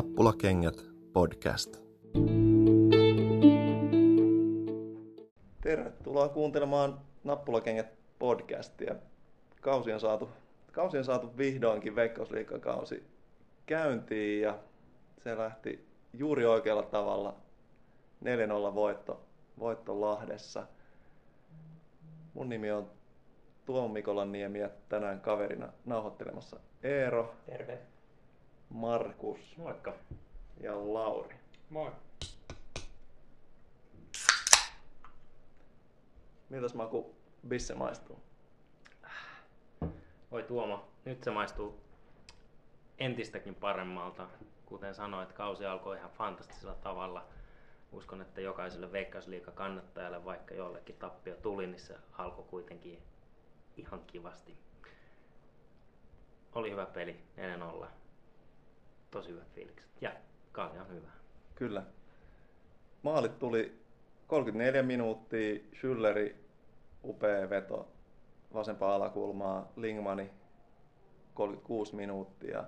Nappulakengät podcast. Tervetuloa kuuntelemaan Nappulakengät podcastia. Kausi on saatu, kausi on saatu vihdoinkin Veikkausliikakausi käyntiin ja se lähti juuri oikealla tavalla 4-0 voitto, voitto Lahdessa. Mun nimi on Tuomo Mikolan niemi ja tänään kaverina nauhoittelemassa Eero. Terve. Markus Moikka. ja Lauri. Moi. Miltäs maku bisse maistuu? Oi Tuomo, nyt se maistuu entistäkin paremmalta. Kuten sanoit, kausi alkoi ihan fantastisella tavalla. Uskon, että jokaiselle veikkausliiga kannattajalle, vaikka jollekin tappio tuli, niin se alkoi kuitenkin ihan kivasti. Oli hyvä peli, 4-0. Tosi hyvät fiilikset. Ja kausi on hyvä. Kyllä. Maalit tuli 34 minuuttia, Schülleri upea veto vasempaa alakulmaa, Lingmani 36 minuuttia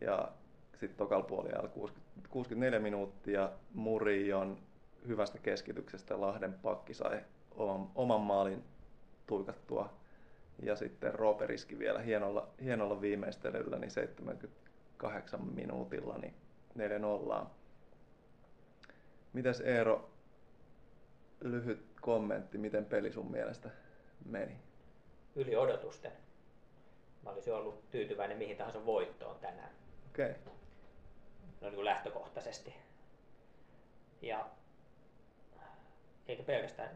ja sitten tokal puolella 64 minuuttia Murion hyvästä keskityksestä Lahden pakki sai oman, oman maalin tuikattua ja sitten Rooperiski vielä hienolla, hienolla viimeistelyllä niin 78 minuutilla niin 4-0. Mitäs Eero, lyhyt kommentti, miten peli sun mielestä meni? Yli odotusten. Mä olisin ollut tyytyväinen mihin tahansa voittoon tänään. Okei. Okay. No niin kuin lähtökohtaisesti. Ja eikä pelkästään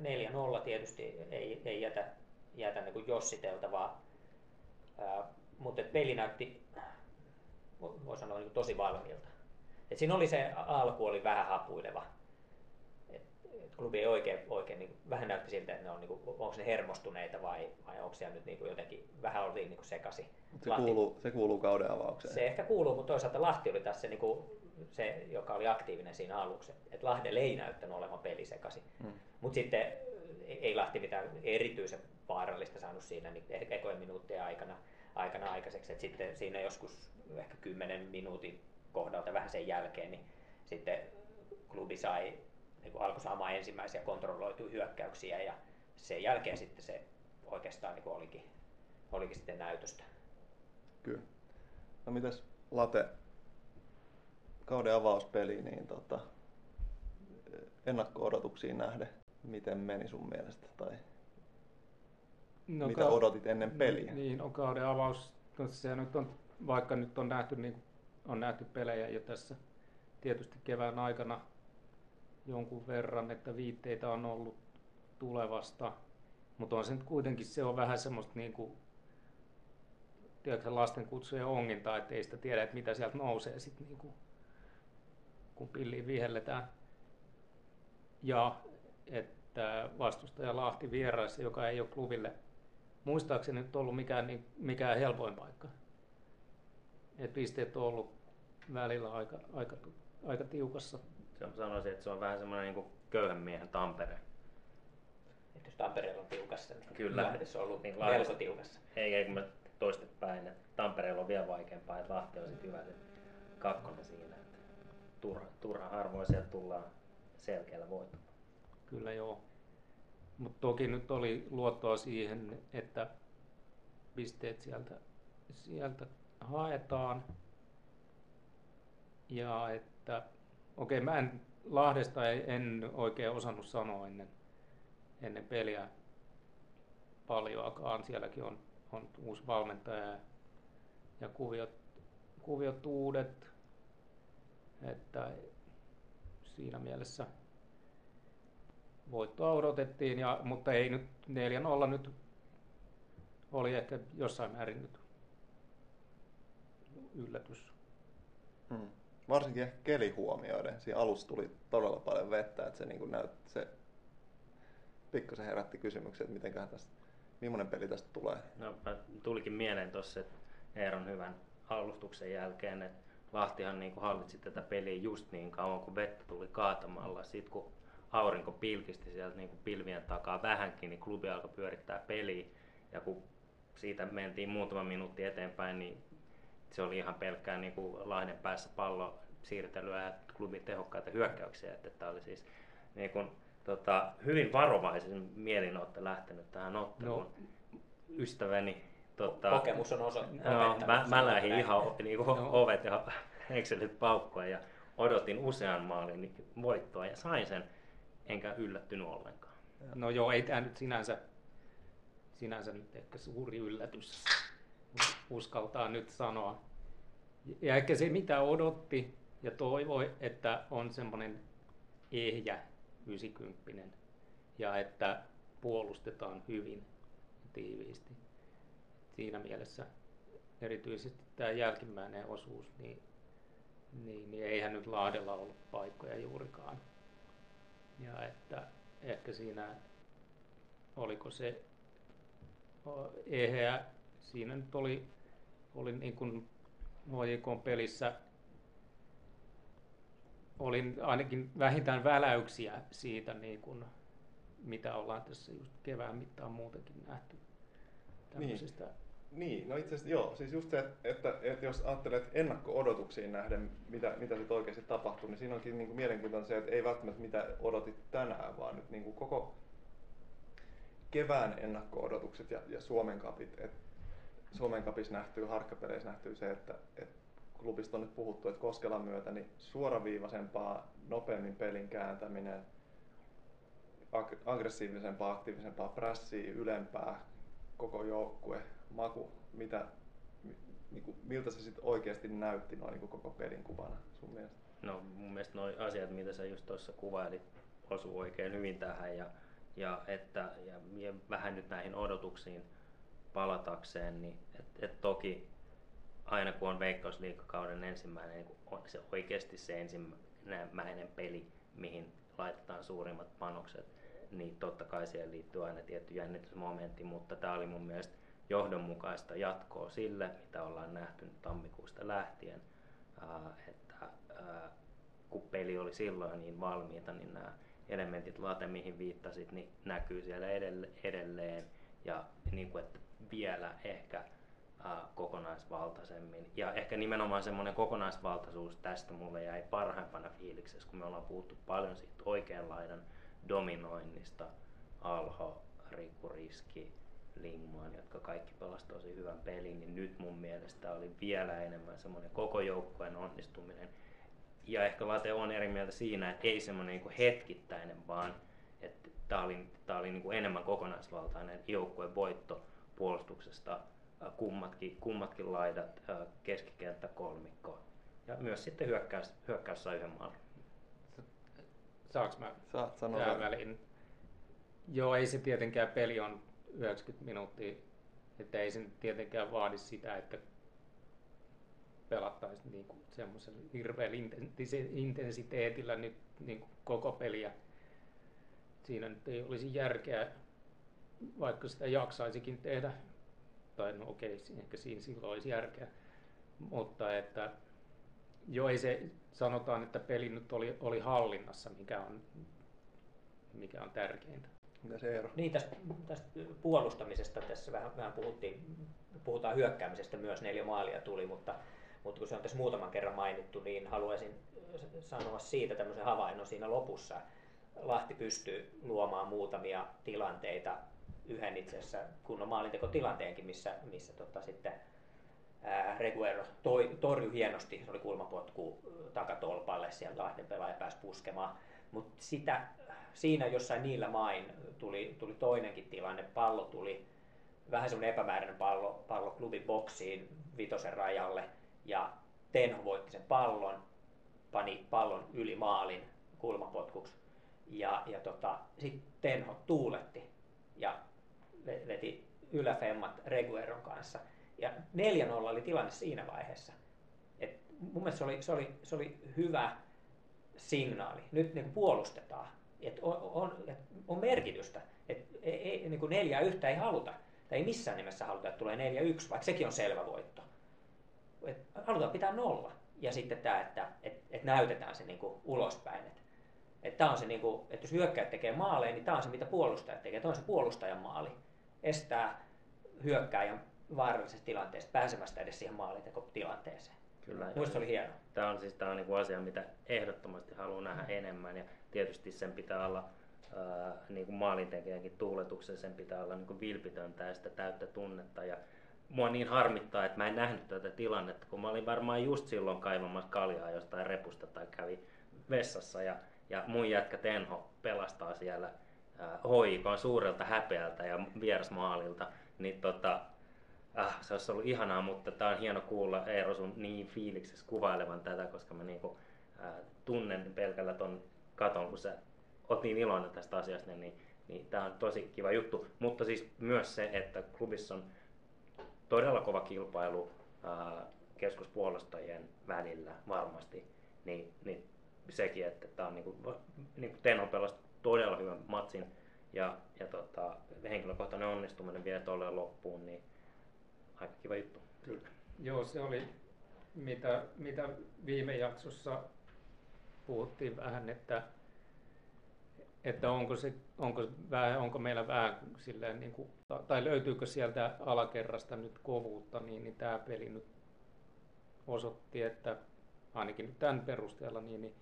4-0 tietysti ei, ei jätä, jätä niin kuin jossiteltavaa. Ää, mutta peli näytti, voi sanoa, niin tosi valmiilta. Et siinä oli se alku oli vähän hapuileva. Et, et klubi ei oikein, oikein niin vähän näytti siltä, että ne on, niin kuin, onko ne hermostuneita vai, vai onko siellä nyt niin kuin jotenkin vähän oltiin niin sekaisin. Se kuuluu, se kuuluu kauden avaukseen. Se ehkä kuuluu, mutta toisaalta Lahti oli tässä niin kuin se, joka oli aktiivinen siinä aluksi. Että Lahdelle ei näyttänyt olevan peli sekaisin. Hmm. Mutta sitten ei Lahti mitään erityisen vaarallista saanut siinä niin ekojen minuuttien aikana, aikana aikaiseksi. Et sitten siinä joskus ehkä 10 minuutin kohdalta vähän sen jälkeen, niin sitten klubi sai, niin kuin alkoi saamaan ensimmäisiä kontrolloituja hyökkäyksiä ja sen jälkeen sitten se oikeastaan niin olikin, olikin sitten näytöstä. Kyllä. No mitäs Late, kauden avauspeli, niin tota, ennakko-odotuksiin nähden, miten meni sun mielestä? Tai no, mitä ka- odotit ennen peliä? Niin, on kauden avaus, no, se nyt on, vaikka nyt on nähty, niin, on nähty pelejä jo tässä tietysti kevään aikana jonkun verran, että viitteitä on ollut tulevasta, mutta on se nyt kuitenkin, se on vähän semmoista niin kuin, tiedätkö, lasten kutsujen ongintaa, että ei sitä tiedä, että mitä sieltä nousee sitten niin kuin, kun pilliin vihelletään. Ja että vastustaja Lahti vieraissa, joka ei ole klubille muistaakseni nyt ollut mikään, niin, mikään helpoin paikka. Et pisteet on ollut välillä aika, aika, aika tiukassa. Se on, sanoisin, että se on vähän semmoinen niin köyhän miehen Tampere. Että jos Tampereella on tiukassa, niin Kyllä. Lahdessa on ollut niin melko tiukassa. Ei, ei kun mä toistepäin, että Tampereella on vielä vaikeampaa, että Lahti on sitten hyvä se kakkonen siinä. Että turha, turha harvoin sieltä tullaan selkeällä voitolla. Kyllä joo. Mutta toki nyt oli luottoa siihen, että pisteet sieltä, sieltä haetaan. Ja että, okei okay, mä en Lahdesta en oikein osannut sanoa ennen, ennen peliä paljoakaan. Sielläkin on, on uusi valmentaja ja kuviot, kuviot uudet. Että siinä mielessä voittoa odotettiin, ja, mutta ei nyt 4-0 nyt oli ehkä jossain määrin nyt yllätys. Hmm. Varsinkin ehkä keli huomioiden. Siinä alussa tuli todella paljon vettä, että se, niin näyt, se pikkasen herätti kysymyksen, että mitenköhän tästä, millainen peli tästä tulee. No, tulikin mieleen tuossa, että Eeron hyvän alustuksen jälkeen, että Lahtihan niin hallitsi tätä peliä just niin kauan, kun vettä tuli kaatamalla. Sitten kun aurinko pilkisti sieltä niin kuin pilvien takaa vähänkin, niin klubi alkoi pyörittää peliä. Ja kun siitä mentiin muutama minuutti eteenpäin, niin se oli ihan pelkkää niin kuin Lahden päässä pallo, siirtelyä ja klubin tehokkaita hyökkäyksiä. Että tämä oli siis niin kuin, tota, hyvin varovaisen mielin olette lähtenyt tähän otteluun. No. Ystäväni Tota, Kokemus on osa. No, mä, mä lähdin ihan niin kuin, no. ovet ja henkselit paukkua ja odotin usean maalin voittoa ja sain sen, enkä yllättynyt ollenkaan. No joo, ei tämä nyt sinänsä, sinänsä nyt ehkä suuri yllätys uskaltaa nyt sanoa. Ja ehkä se mitä odotti ja toivoi, että on semmoinen ehjä 90 ja että puolustetaan hyvin tiiviisti. Siinä mielessä erityisesti tämä jälkimmäinen osuus, niin, niin, niin eihän nyt Lahdella ollut paikkoja juurikaan. Ja että ehkä siinä, oliko se eheä, siinä nyt oli, oli niin kuin HJK pelissä oli ainakin vähintään väläyksiä siitä, niin kuin, mitä ollaan tässä just kevään mittaan muutenkin nähty tämmöisistä. Niin. Niin, no itse asiassa joo. Siis just se, että, että, että jos ajattelet ennakko-odotuksiin nähden, mitä, mitä sitten oikeasti tapahtuu, niin siinä onkin niin kuin mielenkiintoinen se, että ei välttämättä mitä odotit tänään, vaan nyt niin kuin koko kevään ennakko-odotukset ja, ja Suomen kapit. Et Suomen kapissa nähtyy, harkkapeleissä nähtyy se, että, että klubista on nyt puhuttu, että Koskelan myötä niin suoraviivaisempaa, nopeammin pelin kääntäminen, aggressiivisempaa, aktiivisempaa prässiä, ylempää koko joukkue, maku, mitä, niin kuin, miltä se sitten oikeasti näytti noin niin koko pelin kuvana sun mielestä? No mun mielestä nuo asiat, mitä sä just tuossa kuvailit, osuu oikein hyvin tähän ja, ja, että, ja, ja vähän nyt näihin odotuksiin palatakseen, niin et, et toki aina kun on Veikkausliikakauden ensimmäinen, niin on se oikeasti se ensimmäinen peli, mihin laitetaan suurimmat panokset, niin totta kai siihen liittyy aina tietty jännitysmomentti, mutta tämä oli mun mielestä johdonmukaista jatkoa sille, mitä ollaan nähty tammikuusta lähtien, että kun peli oli silloin niin valmiita, niin nämä elementit, late, mihin viittasit, niin näkyy siellä edelleen ja niin kuin, että vielä ehkä kokonaisvaltaisemmin. Ja ehkä nimenomaan semmoinen kokonaisvaltaisuus tästä mulle jäi parhaimpana fiiliksessä, kun me ollaan puhuttu paljon siitä oikean laidan dominoinnista, Alho, Riku Riski, Lingman, jotka kaikki pelasivat tosi hyvän pelin, niin nyt mun mielestä oli vielä enemmän semmoinen koko joukkueen onnistuminen. Ja ehkä Late on eri mieltä siinä, että ei semmoinen niin hetkittäinen, vaan että tämä oli, tää oli niin kuin enemmän kokonaisvaltainen joukkueen voitto puolustuksesta, kummatkin, kummatkin laidat, keskikenttä, kolmikko ja myös sitten hyökkäys, hyökkäys sai yhden maalin. Saanko mä Saat sanoa väliin? Joo, ei se tietenkään peli on 90 minuuttia, että ei se tietenkään vaadi sitä, että pelattaisiin niin semmoisella hirveällä intensiteetillä nyt niin kuin koko peliä. Siinä nyt ei olisi järkeä, vaikka sitä jaksaisikin tehdä, tai no okei, ehkä siinä silloin olisi järkeä, mutta että jo ei se, sanotaan, että peli nyt oli, oli hallinnassa, mikä on, mikä on tärkeintä. Mitä se ero? Niin, tästä, tästä puolustamisesta tässä vähän, vähän puhuttiin, puhutaan hyökkäämisestä myös, neljä maalia tuli, mutta, mutta kun se on tässä muutaman kerran mainittu, niin haluaisin sanoa siitä tämmöisen havainnon siinä lopussa. Lahti pystyy luomaan muutamia tilanteita, yhden itse asiassa kunnon maalintekotilanteenkin, missä, missä tota sitten Reguero toi, torjui hienosti, se oli kulmapotku takatolpalle, siellä Lahden pelaaja pääsi puskemaan. Mutta siinä jossain niillä main tuli, tuli toinenkin tilanne, pallo tuli, vähän semmoinen epämääräinen pallo, pallo klubin boksiin vitosen rajalle ja Tenho voitti sen pallon, pani pallon yli maalin kulmapotkuksi ja, ja tota, sitten Tenho tuuletti ja veti yläfemmat Regueron kanssa. Ja 4-0 oli tilanne siinä vaiheessa. Et mun mielestä se oli, se, oli, se oli hyvä signaali. Nyt niin puolustetaan että on, on, että on merkitystä. Että ei, ei, niin kuin neljä yhtä ei haluta. Tai ei missään nimessä haluta, että tulee neljä yksi, vaikka sekin on selvä voitto. Et halutaan pitää nolla. Ja sitten tämä, että et, et näytetään se niin kuin ulospäin. Että et tämä on se, niin kuin, että jos hyökkäjät tekee maaleja, niin tämä on se, mitä puolustajat tekee. Tämä on se puolustajan maali. Estää hyökkääjän vaarallisesta tilanteesta pääsemästä edes siihen maalitekotilanteeseen. Kyllä. Muista oli hieno. Tämä on siis tämä on niinku asia, mitä ehdottomasti haluan nähdä enemmän ja tietysti sen pitää olla ää, niin kuin maalintekijänkin tuuletuksen, sen pitää olla niin kuin vilpitöntä ja sitä täyttä tunnetta. Ja mua niin harmittaa, että mä en nähnyt tätä tilannetta, kun mä olin varmaan just silloin kaivamassa kaljaa jostain repusta tai kävi vessassa ja, ja mun jätkä Tenho pelastaa siellä hoikon suurelta häpeältä ja vierasmaalilta, niin tota, Ah, se olisi ollut ihanaa, mutta tämä on hieno kuulla Eero sun niin fiiliksessä kuvailevan tätä, koska mä niinku, äh, tunnen pelkällä ton katon, kun sä oot niin iloinen tästä asiasta, niin, niin tämä on tosi kiva juttu. Mutta siis myös se, että klubissa on todella kova kilpailu äh, keskuspuolustajien välillä varmasti, niin, niin sekin, että tämä on niinku, niinku Tenho pelasi todella hyvän matsin ja, ja tota, henkilökohtainen onnistuminen vielä tuolle loppuun, niin aika kiva juttu. Kyllä. Joo, se oli mitä, mitä viime jaksossa puhuttiin vähän, että, että onko, se, onko, vähän, onko meillä vähän silleen, niin kuin, tai löytyykö sieltä alakerrasta nyt kovuutta, niin, niin tämä peli nyt osoitti, että ainakin nyt tämän perusteella, niin, niin,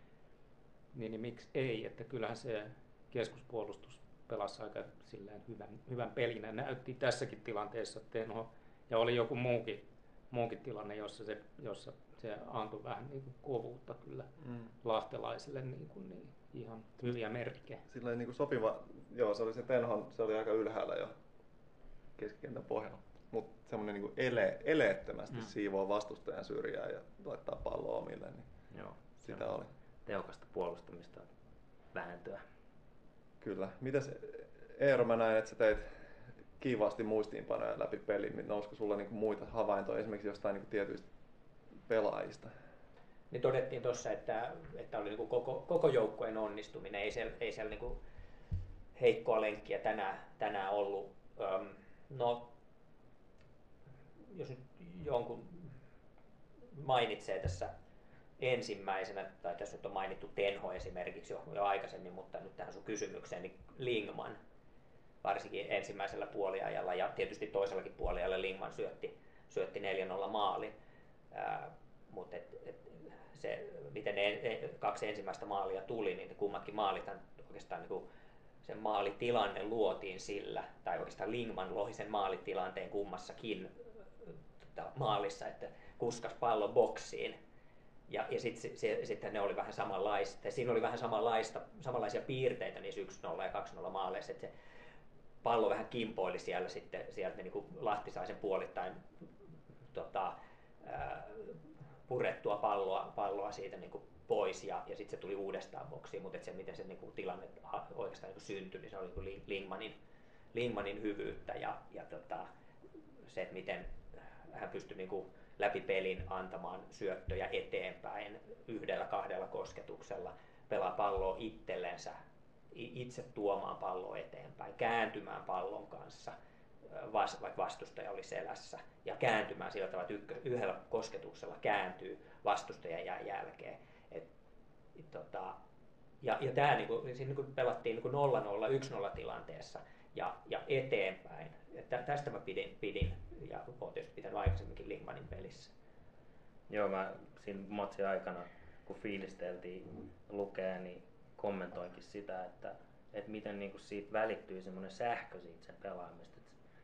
niin, niin miksi ei, että kyllähän se keskuspuolustus pelasi aika silleen hyvän, hyvän pelinä. Näytti tässäkin tilanteessa, että Tenho ja oli joku muukin, muukin tilanne, jossa se, jossa se antoi vähän niin kuin kovuutta kyllä mm. lahtelaisille niin kuin, niin ihan hyviä merkkejä. Silleen niin kuin sopiva, joo se oli se Tenhon, se oli aika ylhäällä jo keskikentän pohjalla. Mutta semmoinen niin ele, eleettömästi mm. siivoo vastustajan syrjää ja laittaa palloa omille, niin joo, sitä oli. Tehokasta puolustamista vähentyä. Kyllä. Mitäs Eero, mä näin, että sä teit kivasti muistiinpanoja läpi pelin, niin olisiko sulla niinku muita havaintoja esimerkiksi jostain niinku tietyistä pelaajista? Niin todettiin tuossa, että, että oli niinku koko, koko joukkueen onnistuminen, ei siellä, ei siellä niinku heikkoa lenkkiä tänään, tänään ollut. Öm, no, jos nyt jonkun mainitsee tässä ensimmäisenä, tai tässä nyt on mainittu Tenho esimerkiksi jo, jo aikaisemmin, mutta nyt tähän sun kysymykseen, niin Lingman – varsinkin ensimmäisellä puoliajalla ja tietysti toisellakin puoliajalla Lingman syötti, syötti 4-0 maali. mutta et, et, se, miten ne e, kaksi ensimmäistä maalia tuli, niin kummatkin maalit oikeastaan niin kuin sen maalitilanne luotiin sillä, tai oikeastaan Lingman lohi sen maalitilanteen kummassakin tota, maalissa, että kuskas pallon boksiin. Ja, ja sitten sit, ne oli vähän samanlaista, siinä oli vähän samanlaista, samanlaisia piirteitä niissä 1-0 ja 2-0 maaleissa, että se, pallo vähän kimpoili siellä sitten, sieltä niin kuin Lahti sai sen puolittain tota, purettua palloa, palloa siitä niin kuin pois ja, ja sitten se tuli uudestaan boksiin, mutta se miten se niin kuin, tilanne oikeastaan niin kuin syntyi, niin se oli niin Lingmanin, Lingmanin hyvyyttä ja, ja tota, se, että miten hän pystyi niin kuin, läpi pelin antamaan syöttöjä eteenpäin yhdellä kahdella kosketuksella, pelaa palloa itsellensä itse tuomaan palloa eteenpäin, kääntymään pallon kanssa, vaikka vastustaja oli selässä, ja kääntymään sillä tavalla, että yhdellä kosketuksella kääntyy vastustajan jälkeen. Et, et, tota, ja, ja tämä niinku, siinä niinku pelattiin niinku 0-0, 1-0 tilanteessa ja, ja eteenpäin. Et tästä mä pidin, pidin ja olen tietysti pitänyt aikaisemminkin Lihmanin pelissä. Joo, mä siinä matsin aikana, kun fiilisteltiin lukea, niin kommentoinkin sitä, että, että miten niin kuin siitä välittyy semmoinen sähkö siitä sen pelaamista.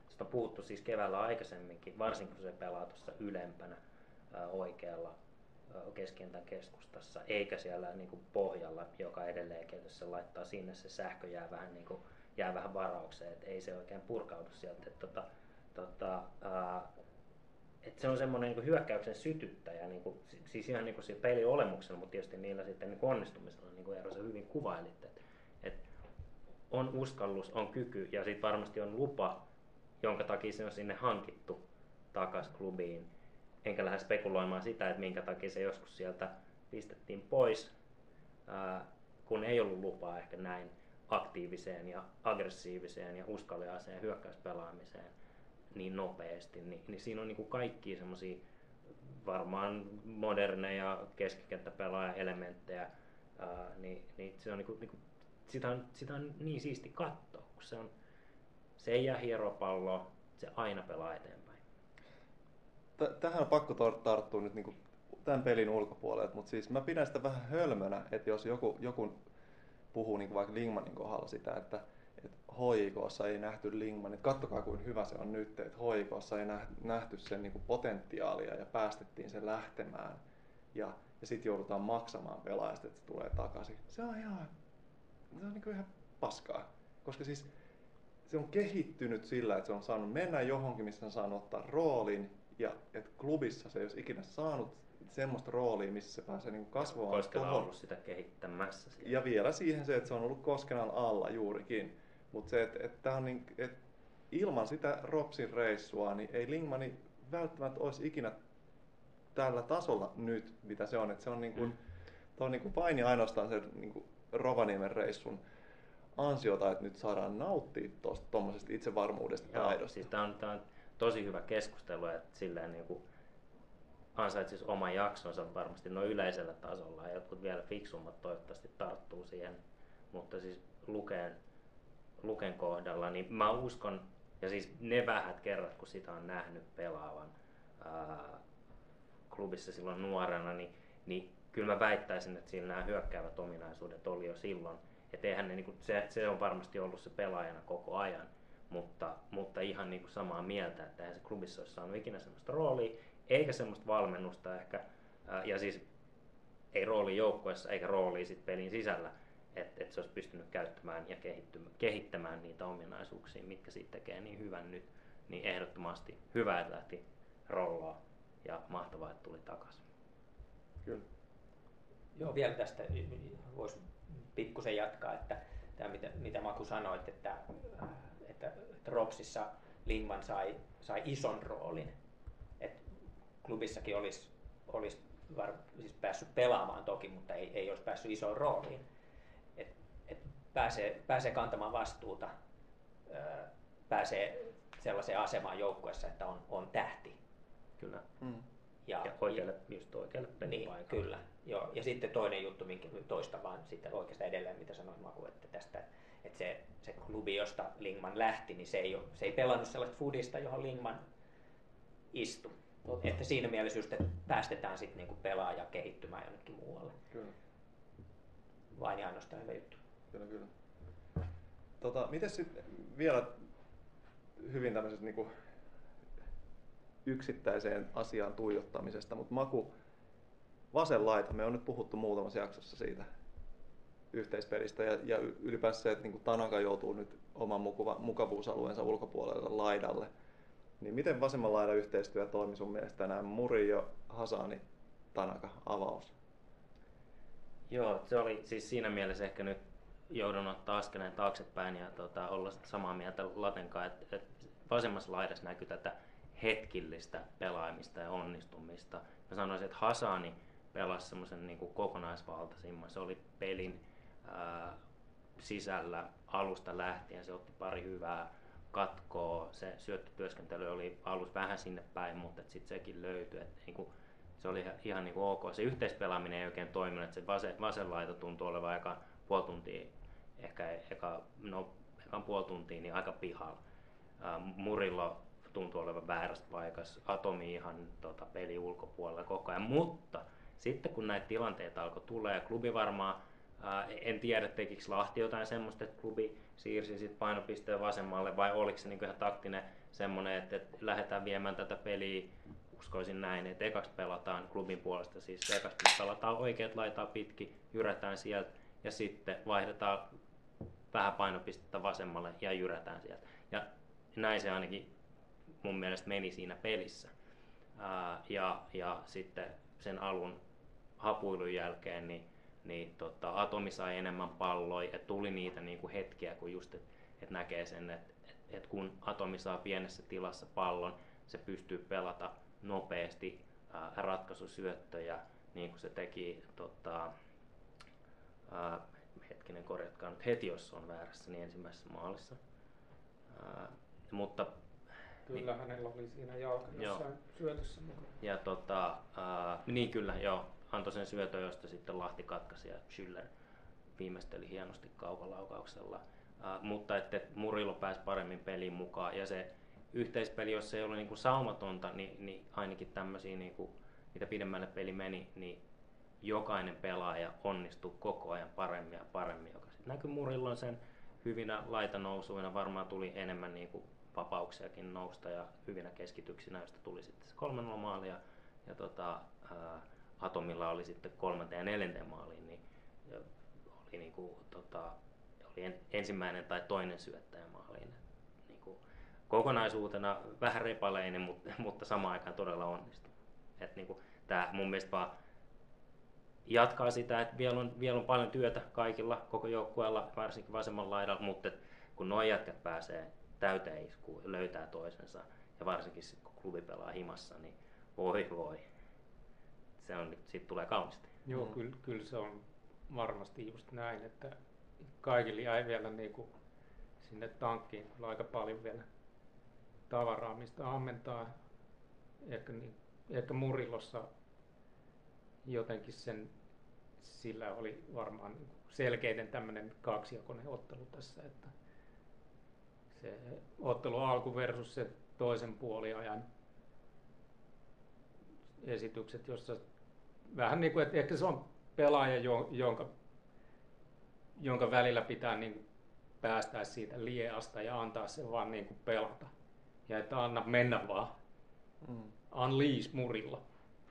Sitä on puhuttu siis keväällä aikaisemminkin, varsinkin kun se pelaa tuossa ylempänä oikealla keskentän keskustassa, eikä siellä niin kuin pohjalla, joka edelleenkin, jos laittaa sinne, se sähkö jää vähän, niin kuin, jää vähän varaukseen, että ei se oikein purkaudu sieltä. Että, tota, tota, ää, että se on semmoinen niin hyökkäyksen sytyttäjä, niin kuin, siis ihan niin kuin pelin olemuksella, mutta tietysti niillä sitten niin onnistumisella, niin kuin Eero se hyvin kuvailit, että, että on uskallus, on kyky ja sitten varmasti on lupa, jonka takia se on sinne hankittu takas klubiin. Enkä lähde spekuloimaan sitä, että minkä takia se joskus sieltä pistettiin pois, ää, kun ei ollut lupaa ehkä näin aktiiviseen ja aggressiiviseen ja uskaliaiseen hyökkäyspelaamiseen niin nopeasti, niin, niin siinä on niin kuin kaikki semmoisia varmaan moderneja keskikenttäpelaaja elementtejä, ää, niin, niin, se on, niin kuin, niin kuin, sitä, on, sitä on niin siisti katsoa, kun se, on, se ei jää hieropalloa, se aina pelaa eteenpäin. Tähän on pakko tarttua nyt niin kuin tämän pelin ulkopuolelle, mutta siis mä pidän sitä vähän hölmönä, että jos joku, joku puhuu niin kuin vaikka Lingmanin kohdalla sitä, että, että HIKssa ei nähty Lingman, että kattokaa kuin hyvä se on nyt, että HIKssa ei nähty sen niin kuin potentiaalia ja päästettiin sen lähtemään ja, ja sitten joudutaan maksamaan pelaajasta, että se tulee takaisin. Se on ihan, se on niin kuin ihan paskaa, koska siis se on kehittynyt sillä, että se on saanut mennä johonkin, missä on saanut ottaa roolin ja että klubissa se ei olisi ikinä saanut semmoista roolia, missä se pääsee niin kasvamaan. Koskela on ollut sitä kehittämässä. Siellä. Ja vielä siihen se, että se on ollut Koskelan alla juurikin. Mutta se, että, että on niin, että ilman sitä Ropsin reissua, niin ei Lingmani välttämättä olisi ikinä tällä tasolla nyt, mitä se on. Että se on, niin kuin, mm. on niin kuin vain ja ainoastaan se niin kuin Rovaniemen reissun ansiota, että nyt saadaan nauttia tuommoisesta itsevarmuudesta ja taidosta. Siis tämä on, on tosi hyvä keskustelu, että silleen niin kuin ansaitsisi oman jaksonsa varmasti noin yleisellä tasolla ja jotkut vielä fiksummat toivottavasti tarttuu siihen. Mutta siis Luken, Luken kohdalla, niin mä uskon, ja siis ne vähät kerrat, kun sitä on nähnyt pelaavan ää, klubissa silloin nuorena, niin, niin kyllä mä väittäisin, että siinä nämä hyökkäävät ominaisuudet oli jo silloin. Et eihän ne, niin kuin, se, se on varmasti ollut se pelaajana koko ajan, mutta, mutta ihan niin kuin samaa mieltä, että eihän se klubissa olisi saanut ikinä sellaista roolia, eikä semmoista valmennusta ehkä, ja siis ei rooli joukkueessa eikä rooli sit pelin sisällä, että et se olisi pystynyt käyttämään ja kehittämään niitä ominaisuuksia, mitkä siitä tekee niin hyvän nyt, niin ehdottomasti hyvä, että lähti rollaa ja mahtavaa, että tuli takaisin. Kyllä. Joo, vielä tästä voisi pikkusen jatkaa, että tämä mitä, mitä Maku sanoit, että, että, että Ropsissa Lingman sai, sai ison roolin klubissakin olisi, olisi var, siis päässyt pelaamaan toki, mutta ei, ei olisi päässyt isoon rooliin. Pääsee, pääsee kantamaan vastuuta, pääsee sellaiseen asemaan joukkueessa, että on, on tähti. Kyllä. Mm. Ja, ja oikealle, ja, just oikealle niin, kyllä. Joo. Ja sitten toinen juttu, minkä toista vaan sitten oikeastaan edelleen, mitä sanoin Maku, että tästä, että se, se klubi, josta Lingman lähti, niin se ei, ole, se ei pelannut sellaista foodista, johon Lingman istui. Totta. Että siinä mielessä just, että päästetään sitten niinku pelaaja kehittymään jonnekin muualle. Kyllä. Vain ja ainoastaan hyvä juttu. Kyllä, kyllä. Tota, miten sitten vielä hyvin tämmöisestä niinku yksittäiseen asiaan tuijottamisesta, mutta Maku, vasen laita, me on nyt puhuttu muutamassa jaksossa siitä yhteispelistä ja, ja ylipäänsä se, että niin Tanaka joutuu nyt oman mukavuusalueensa ulkopuolelle laidalle – niin miten vasemman laidan yhteistyö toimi sun mielestä tänään Murillo, Hasani, Tanaka, avaus? Joo, se oli siis siinä mielessä ehkä nyt joudun ottaa askeleen taaksepäin ja tota, olla samaa mieltä Latenkaan, että, että vasemmassa laidassa näkyy tätä hetkillistä pelaamista ja onnistumista. Mä sanoisin, että Hasani pelasi semmoisen niin kokonaisvaltaisimman. Se oli pelin ää, sisällä alusta lähtien. Se otti pari hyvää katkoa. Se syöttötyöskentely oli alussa vähän sinne päin, mutta sitten sekin löytyi. Et niinku, se oli ihan niinku ok. Se yhteispelaaminen ei oikein toiminut, se vasen, vasen laita tuntui olevan aika puoli tuntia, ehkä eka, no, ekan puoli tuntia, niin aika pihalla. Murilla tuntui olevan väärässä paikassa, Atomi ihan tota, peli ulkopuolella koko ajan, mutta sitten kun näitä tilanteita alkoi ja klubi varmaan en tiedä, tekikö Lahti jotain semmoista, että klubi siirsi sit painopisteen vasemmalle vai oliko se niinku ihan taktinen semmoinen, että, että lähdetään viemään tätä peliä, uskoisin näin, että ekaksi pelataan klubin puolesta, siis ekaksi pelataan oikeat laitaa pitki, jyrätään sieltä ja sitten vaihdetaan vähän painopistettä vasemmalle ja jyrätään sieltä. Ja näin se ainakin mun mielestä meni siinä pelissä. Ää, ja, ja sitten sen alun hapuilun jälkeen, niin niin tota, Atomi sai enemmän palloja ja tuli niitä niin kuin hetkiä, kun just, että et näkee sen, että et, et kun Atomi saa pienessä tilassa pallon, se pystyy pelata nopeasti ää, ratkaisusyöttöjä, niin kuin se teki tota, ää, hetkinen korjatkaa nyt heti, jos on väärässä, niin ensimmäisessä maalissa. Ää, mutta Kyllä niin, hänellä oli siinä jalka jossain syötössä mukana. Ja tota, ää, niin kyllä, joo, antoi sen syötön, josta sitten Lahti katkaisi ja Schüller viimeisteli hienosti kaukalaukauksella. Uh, mutta että Murilo pääsi paremmin peliin mukaan ja se yhteispeli, jos se ei ollut niinku saumatonta, niin, niin ainakin tämmöisiä niinku mitä pidemmälle peli meni, niin jokainen pelaaja onnistui koko ajan paremmin ja paremmin, joka sitten näkyi Murilloin sen hyvinä laitanousuina, varmaan tuli enemmän niin kuin vapauksiakin nousta ja hyvinä keskityksinä, joista tuli sitten se kolmen maali ja, tota, ää, Atomilla oli sitten kolmanteen ja neljänteen maaliin, niin oli, niin kuin, tota, oli en, ensimmäinen tai toinen syöttäjä maaliin. Niin kuin, kokonaisuutena vähän repaleinen, mutta, mutta samaan aikaan todella onnistunut. Et, niin kuin, tämä mun mielestä vaan jatkaa sitä, että vielä on, vielä on paljon työtä kaikilla, koko joukkueella, varsinkin vasemmalla laidalla, mutta kun nuo jätkät pääsee täyteen iskuun ja löytää toisensa, ja varsinkin sit, kun klubi pelaa himassa, niin voi voi. Se on, siitä tulee kaunisti. Joo, mm. kyllä, kyllä se on varmasti just näin, että kaikille jäi vielä niin kuin sinne tankkiin kyllä aika paljon vielä tavaraa, mistä ammentaa. Ehkä, niin, ehkä Murilossa jotenkin sen, sillä oli varmaan selkeiten tämmöinen kaksijakoinen ottelu tässä, että se ottelu alku versus se toisen puoliajan esitykset, jossa vähän niin kuin, että ehkä se on pelaaja, jonka, jonka välillä pitää niin kuin päästää siitä lieasta ja antaa sen vaan niin kuin pelata. Ja että anna mennä vaan. Mm. Unleash murilla.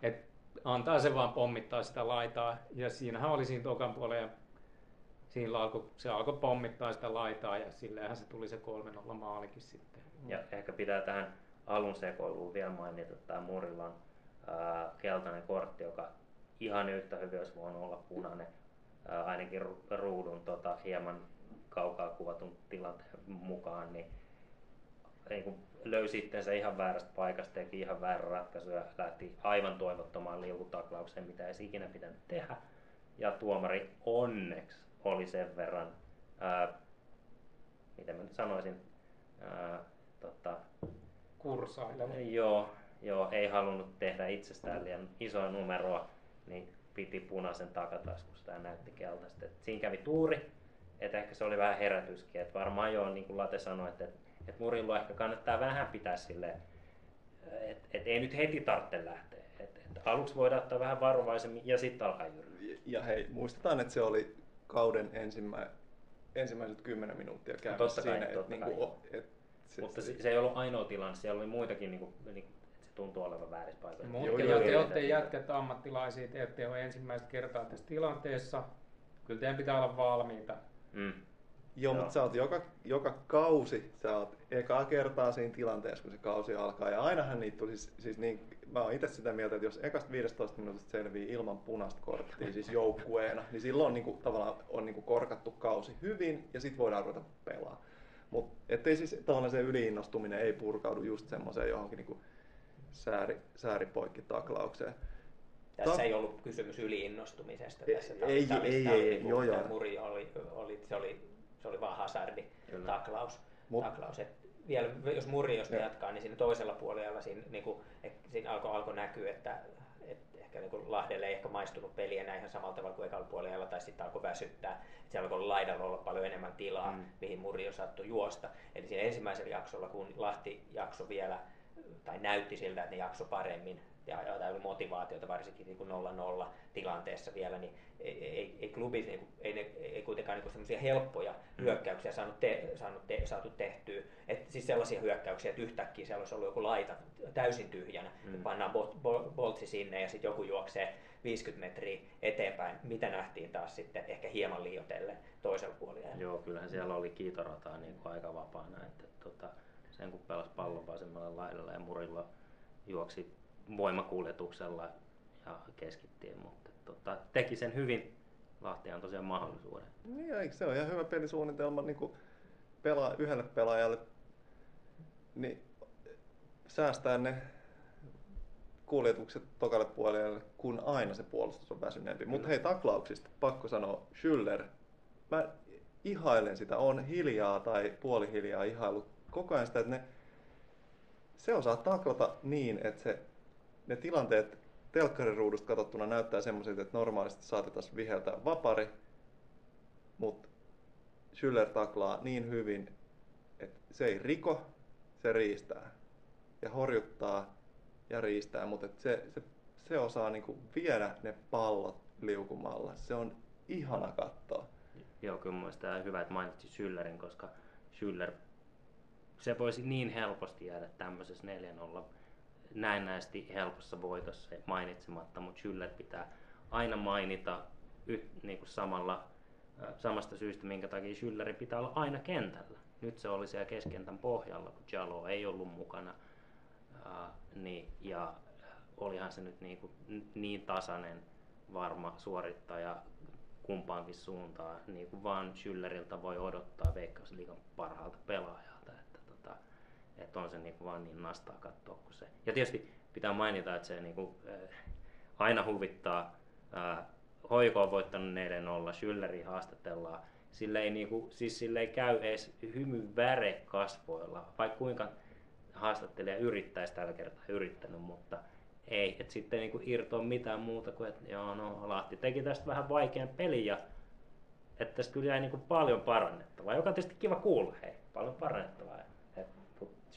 Et antaa se vaan pommittaa sitä laitaa. Ja siinähän oli siinä tokan puolella ja siinä alkoi, se alkoi pommittaa sitä laitaa ja silleenhän se tuli se 3-0 maalikin sitten. Ja ehkä pitää tähän alun sekoiluun vielä mainita, tämä Murilla keltainen kortti, joka ihan yhtä hyvin olisi voinut olla punainen, ää, ainakin ruudun tota, hieman kaukaa kuvatun tilanteen mukaan, niin, niin kuin löysi itsensä ihan väärästä paikasta, teki ihan väärä ratkaisu ja lähti aivan toivottomaan liukutaklaukseen, mitä ei ikinä pitänyt tehdä. Ja tuomari onneksi oli sen verran, ää, mitä mä nyt sanoisin, ää, tota, kursaileva. Joo, joo, ei halunnut tehdä itsestään liian isoa numeroa, niin piti punaisen takataskusta ja näytti keltaista. Et siinä kävi tuuri, että ehkä se oli vähän herätyskin, että varmaan joo, niin kuin Late sanoi, että, että, että Murillo ehkä kannattaa vähän pitää sille, että, että ei nyt heti tarvitse lähteä. Että, että aluksi voidaan ottaa vähän varovaisemmin ja sitten alkaa jyrää. Ja hei, muistetaan, että se oli kauden ensimmä, ensimmäiset kymmenen minuuttia No käynnissä totta kai, siinä. totta että kai. niinku, et, se, Mutta se, se ei ollut ainoa tilanne, siellä oli muitakin, niin kuin, niin, että se tuntuu olevan väärissä paikoissa. Mutta Joo, te olette jätkät ammattilaisia, te ette ole ensimmäistä kertaa tässä tilanteessa. Kyllä teidän pitää olla valmiita. Mm. Joo, Joo. mutta sä oot joka, joka kausi, sä oot ekaa kertaa siinä tilanteessa, kun se kausi alkaa. Ja ainahan niitä tuli, siis, siis niin, mä oon itse sitä mieltä, että jos ekasta 15 minuutista selvii ilman punaista korttia, siis joukkueena, niin silloin niin kuin, tavallaan on niin kuin korkattu kausi hyvin ja sitten voidaan ruveta pelaa. Mutta ettei siis tavallaan se yliinnostuminen ei purkaudu just semmoiseen johonkin niin kuin sääri, sääripoikki taklaukseen. Tässä Ta- ei ollut kysymys yliinnostumisesta Ei- tässä. ei- ei- oli ei, niinku- joo, joo. Muri oli, oli, se, oli, se oli vaan hazardi Kyllä. taklaus. Mut- taklaus. Et vielä, jos Muri jos Joo. jatkaa, niin siinä toisella puolella siinä, niin kuin, siinä alkoi alko näkyä, että et ehkä niin Lahdelle ei ehkä maistunut peli enää ihan samalla tavalla kuin ekalla puolella, tai sitten alkoi väsyttää. Et siellä alkoi laidalla olla paljon enemmän tilaa, Mm. mihin Muri saattoi juosta. Eli siinä ensimmäisellä jaksolla, kun Lahti jakso vielä, tai näytti siltä, että ne jakso paremmin, ja, ja oli motivaatiota varsinkin niin kuin 0-0 tilanteessa vielä, niin ei, ei, ei klubi, niin kuin, ei, ne, ei kuitenkaan niin semmoisia helppoja Mm. hyökkäyksiä saanut, te, saanut te, saatu tehtyä. Et siis sellaisia hyökkäyksiä, että yhtäkkiä siellä olisi ollut joku laita täysin tyhjänä, Mm. mm. pannaan bol, bol, boltsi sinne ja sitten joku juoksee 50 metriä eteenpäin, mitä nähtiin taas sitten ehkä hieman liioitellen toisella puolella. Joo, kyllähän siellä oli kiitorataa niin kuin aika vapaana, että tota, sen kun pelasi pallon vasemmalle laidalle ja Murilla juoksi voimakuljetuksella ja keskittiin, mutta tota, teki sen hyvin. Lahti on tosiaan mahdollisuuden. Niin, eikö se on ihan hyvä pelisuunnitelma niin kuin pelaa yhdelle pelaajalle, niin säästää ne kuljetukset tokalle puolelle, kun aina se puolustus on väsyneempi. Mutta hei, taklauksista pakko sanoa, Schüller, mä ihailen sitä, on hiljaa tai puolihiljaa ihailu koko ajan sitä, että ne, se osaa taklata niin, että se, ne tilanteet telkkariruudusta katsottuna näyttää semmoisilta, että normaalisti saatetaan viheltää vapari, mutta Schüller taklaa niin hyvin, että se ei riko, se riistää. Ja horjuttaa ja riistää, mutta se, se se osaa niin kuin viedä ne pallot liukumalla. Se on ihana katsoa. Joo, kyllä mun hyvä, että mainitsit Schüllerin, koska Schüller, se voisi niin helposti jäädä tämmöisessä 4-0 näennäisesti helpossa voitossa mainitsematta, mutta Schüller pitää aina mainita yht, niin kuin samalla, samasta syystä, minkä takia Schüllerin pitää olla aina kentällä. Nyt se oli siellä keskentän pohjalla, kun Jalo ei ollut mukana. Ää, niin, ja olihan se nyt niin, kuin, niin tasainen varma suorittaja kumpaankin suuntaan, niin kuin vaan Schülleriltä voi odottaa Veikkausliigan parhaalta pelaajalta. Että, on se niin vaan niin nastaa katsoa kuin se. Ja tietysti pitää mainita, että se niin kuin, äh, aina huvittaa. Äh, Hoiko on voittanut 4-0, Schülleri haastatellaan. Sille ei, niin kuin, siis sille ei käy edes hymy väre kasvoilla, vaikka kuinka haastattelija yrittäisi tällä kertaa yrittänyt, mutta ei, että sitten niin irtoa mitään muuta kuin, että joo, no Lahti teki tästä vähän vaikean pelin ja että tästä kyllä jäi niin paljon parannettavaa, joka on tietysti kiva kuulla, hei, paljon parannettavaa.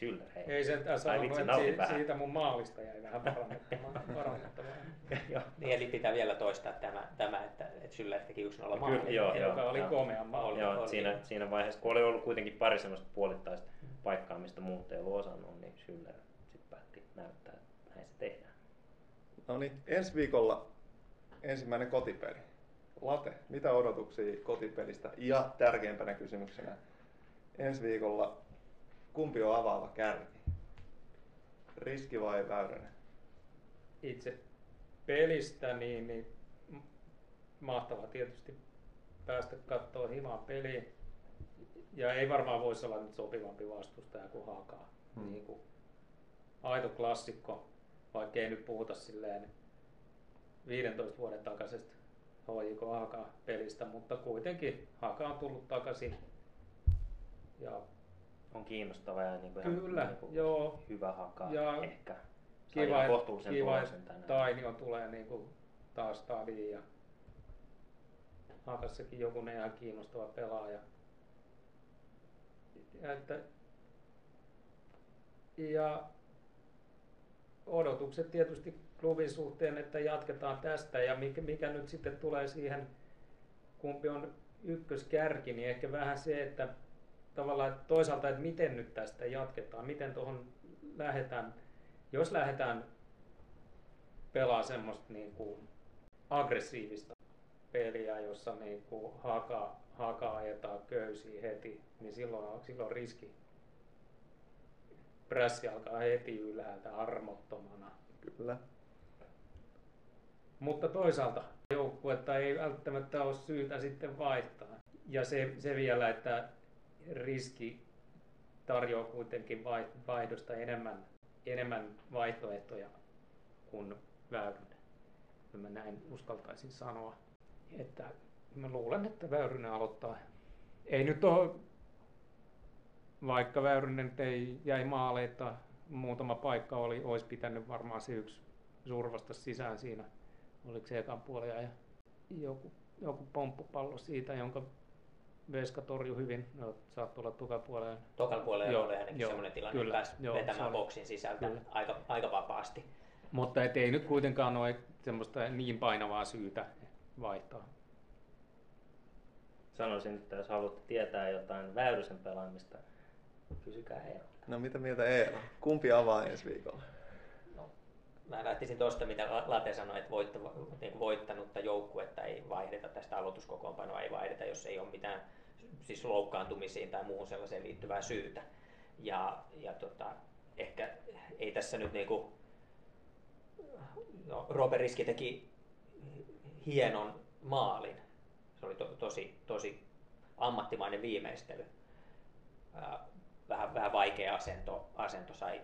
Schüller, hei. Ei se sanonut, että si- siitä mun maalista jäi vähän parannettavaa. niin, eli pitää vielä toistaa tämä, tämä että, että Schüller teki 1-0 maali, joo, joka joo, oli komea maali. Joo, oli, siinä, siinä vaiheessa, kun oli ollut kuitenkin pari semmoista puolittaista paikkaa, mistä muut ei ollut osannut, niin Schüller sitten päätti näyttää, että näin se tehdään. No niin, ensi viikolla ensimmäinen kotipeli. Late, mitä odotuksia kotipelistä? Ja tärkeimpänä kysymyksenä, ensi viikolla kumpi on avaava kärki? Riski vai Väyrynen? Itse pelistä, niin, niin mahtavaa tietysti päästä katsoa himaa peliä. Ja ei varmaan voisi olla nyt sopivampi vastustaja kuin Hakaa. Hmm. Niin kuin aito klassikko, vaikka ei nyt puhuta silleen 15 vuoden takaisesta HJK Haka pelistä, mutta kuitenkin Haka on tullut takaisin ja on kiinnostava ja niin kuin Kyllä, ihan, niin kuin joo. hyvä hakaa ja ehkä. kiva, kiva että Tainio tulee niin kuin taas stadiin ja Hakassakin joku ihan kiinnostava pelaaja. Ja, että, ja odotukset tietysti klubin suhteen, että jatketaan tästä ja mikä, mikä nyt sitten tulee siihen, kumpi on ykköskärki, niin ehkä vähän se, että tavallaan että toisaalta, että miten nyt tästä jatketaan, miten tuohon lähdetään, jos lähdetään pelaa semmoista niin kuin aggressiivista peliä, jossa niin kuin haka, haka ajetaan köysiä heti, niin silloin, silloin riski. Prässi alkaa heti ylhäältä armottomana. Kyllä. Mutta toisaalta joukkuetta ei välttämättä ole syytä sitten vaihtaa. Ja se, se vielä, että riski tarjoaa kuitenkin vaihdosta enemmän, enemmän vaihtoehtoja kuin Väyrynen. Mä näin uskaltaisin sanoa, että mä luulen, että Väyrynen aloittaa. Ei nyt ole, vaikka Väyrynen ei jäi maaleita, muutama paikka oli, olisi pitänyt varmaan se yksi survasta sisään siinä, oliko se ekan puolia ja joku, joku pomppupallo siitä, jonka Veska torjui hyvin, no, saattoi olla tokan puolella. Tokan puolella joo, oli ainakin joo, sellainen tilanne, kyllä, että pääsi joo, vetämään boksin sisältä kyllä. aika, aika vapaasti. Mutta et ei nyt kuitenkaan ole semmoista niin painavaa syytä vaihtaa. Sanoisin, että jos haluatte tietää jotain Väyrysen pelaamista, kysykää Eero. No mitä mieltä Eero? Kumpi avaa ensi viikolla? mä lähtisin tuosta, mitä Late sanoi, että voittava, niin voittanutta joukkuetta ei vaihdeta, tästä aloituskokoonpanoa ei vaihdeta, jos ei ole mitään siis loukkaantumisiin tai muuhun sellaiseen liittyvää syytä. Ja, ja tota, ehkä ei tässä nyt niinku, no, Robert Riski teki hienon maalin. Se oli to, tosi, tosi ammattimainen viimeistely. Vähän, vähän vaikea asento, asento sai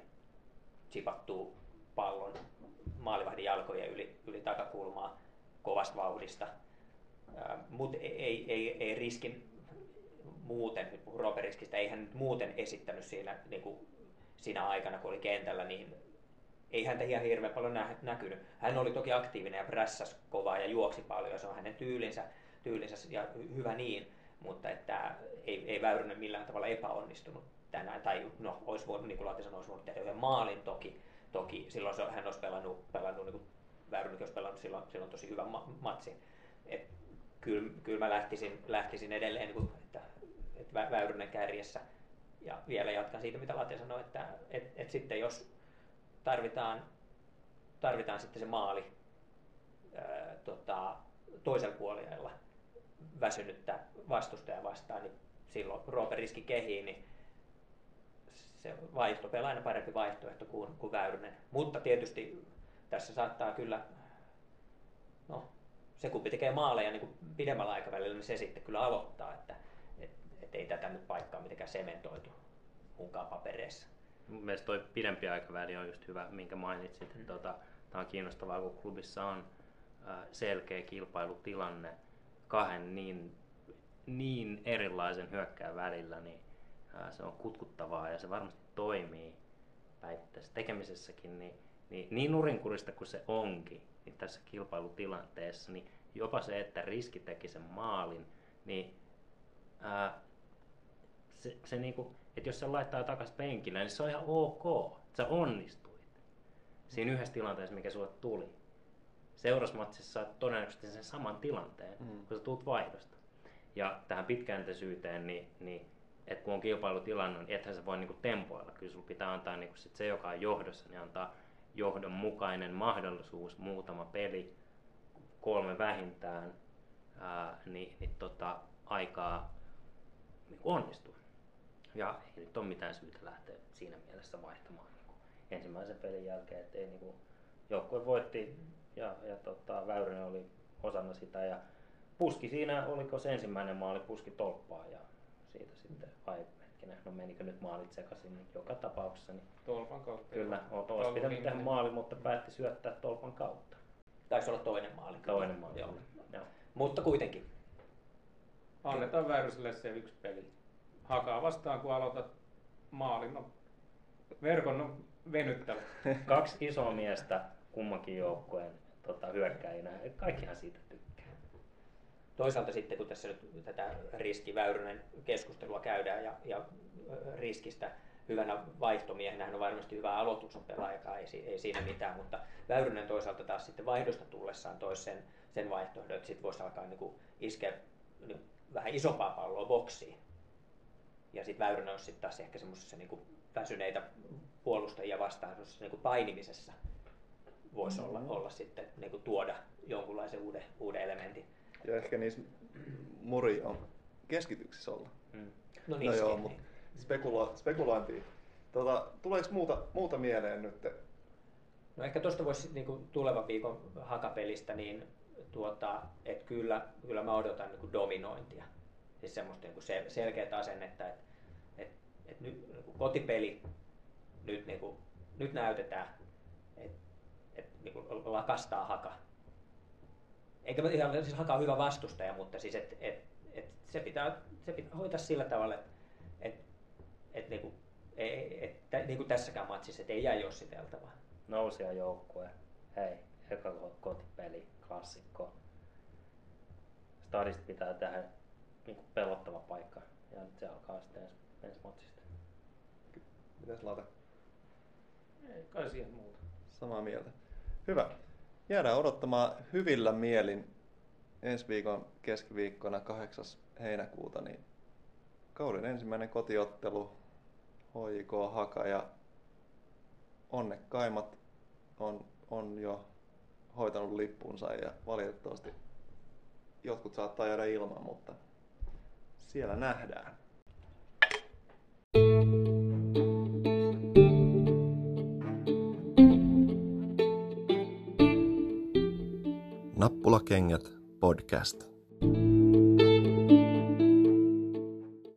chipattua pallon maalivahdin jalkojen yli, yli takakulmaa kovasta vauhdista. Mutta ei, ei, ei, ei riskin muuten, nyt puhun Roberiskistä, ei hän nyt muuten esittänyt siinä, niin kuin, siinä aikana, kun oli kentällä, niin ei häntä ihan hirveän paljon nä- näkynyt. Hän oli toki aktiivinen ja prässäs kovaa ja juoksi paljon, ja se on hänen tyylinsä, tyylinsä ja hyvä niin, mutta että ei, ei Väyrynen millään tavalla epäonnistunut tänään, tai no, olisi voinut, niin kuin Lahti sanoi, olisi voinut tehdä yhden maalin toki, Toki silloin se, hän olisi pelannut, pelannut niin Väyrynenkin olisi pelannut silloin, silloin tosi hyvän ma- matsin. Kyllä, kyllä mä lähtisin, lähtisin edelleen, niin kuin, että, että Väyrynen kärjessä. Ja vielä jatkan siitä, mitä Late sanoi, että et, et sitten jos tarvitaan, tarvitaan sitten se maali ää, tota, toisella puolella väsynyttä vastustajaa vastaan, niin silloin Roope riski kehiin, niin se vaihto on aina parempi vaihtoehto kuin, kuin Väyrynen. Mutta tietysti tässä saattaa kyllä, no se kumpi tekee maaleja niin kuin pidemmällä aikavälillä, niin se sitten kyllä aloittaa, että et, et ei tätä nyt paikkaa mitenkään sementoitu munkaan papereissa. Mielestäni toi pidempi aikaväli on just hyvä, minkä mainitsit. Mm. Tota, tämä on kiinnostavaa, kun klubissa on selkeä kilpailutilanne kahden niin, niin erilaisen hyökkään välillä, niin se on kutkuttavaa ja se varmasti toimii päivittäisessä tekemisessäkin, niin, niin, niin nurinkurista kuin se onkin niin tässä kilpailutilanteessa, niin jopa se, että riski teki sen maalin, niin ää, se, se niinku, että jos se laittaa takaisin penkille, niin se on ihan ok, sä onnistuit siinä yhdessä tilanteessa, mikä sulle tuli. Seuraavassa matsissa saat todennäköisesti sen saman tilanteen, mm. kun sä tulet vaihdosta. Ja tähän pitkäjänteisyyteen, niin, niin että kun on kilpailutilanne, niin ethän se voi niinku tempoilla. Kyllä sulla pitää antaa niinku sit se, joka on johdossa, niin antaa johdonmukainen mahdollisuus, muutama peli, kolme vähintään, ää, niin, niin tota, aikaa niin onnistua. Ja ei nyt ole mitään syytä lähteä siinä mielessä vaihtamaan niin kuin ensimmäisen pelin jälkeen, että ei niin kuin, joukkue voitti ja, ja tota, Väyrynen oli osana sitä ja puski siinä, oliko se ensimmäinen maali, puski tolppaa ja siitä sitten, ai hetkinen, no menikö nyt maalit sekaisin, niin joka tapauksessa. Niin tolpan kautta. Kyllä, olisi pitänyt tehdä maali, mutta päätti syöttää tolpan kautta. Taisi olla toinen maali. Toinen maali, joo. joo. Mutta kuitenkin. Annetaan Väyryselle se yksi peli. Hakaa vastaan, kun aloitat maalin. No, verkon no, venyttävä. Kaksi isoa miestä kummankin joukkueen tota, hyökkäinä. Kaikkihan siitä tykkää. Toisaalta sitten, kun tässä nyt tätä riskiväyrynen keskustelua käydään ja, ja riskistä hyvänä vaihtomiehenä, hän on varmasti hyvä aloituksen pelaaja, ei, ei siinä mitään, mutta Väyrynen toisaalta taas sitten vaihdosta tullessaan toisi sen, sen vaihtoehdon, että sitten voisi alkaa niin kuin iskeä niin vähän isompaa palloa boksiin. Ja sitten Väyrynen olisi sitten taas ehkä semmoisessa niin väsyneitä puolustajia vastaan semmoisessa niin painimisessa voisi mm-hmm. olla, olla sitten niin kuin tuoda jonkunlaisen uuden, uuden elementin. Ja ehkä niissä muri on keskityksissä olla. Mm. No, niin, no joo, mutta spekula- spekulointiin. Tota, tuleeko muuta, muuta mieleen nyt? No ehkä tuosta voisi niin tulevan viikon hakapelistä, niin tuota, että kyllä, kyllä mä odotan niin kuin dominointia. Siis semmoista niin sel- selkeät asennetta, että et, et nyt niin kuin kotipeli, nyt, niin kuin, nyt näytetään, että et, niin kuin lakastaa haka. Eikä ihan siis haka on hyvä vastustaja, mutta siis et, et, et se, pitää, se pitää hoitaa sillä tavalla, että et, et, niin kuin, ei, et, niin kuin tässäkään matsissa, että ei jää jossiteltavaa. Nousia joukkue. Hei, eka kotipeli klassikko. Stadista pitää tehdä niin kuin pelottava paikka ja nyt se alkaa sitten ensi, ensi matsista. Mitäs Late? Ei kai siihen muuta. Samaa mieltä. Hyvä. Jäädään odottamaan hyvillä mielin ensi viikon keskiviikkona 8. heinäkuuta niin kauden ensimmäinen kotiottelu HJK Haka ja onnekkaimmat on, on jo hoitanut lippunsa ja valitettavasti jotkut saattaa jäädä ilman, mutta siellä nähdään. Nappulakengät podcast.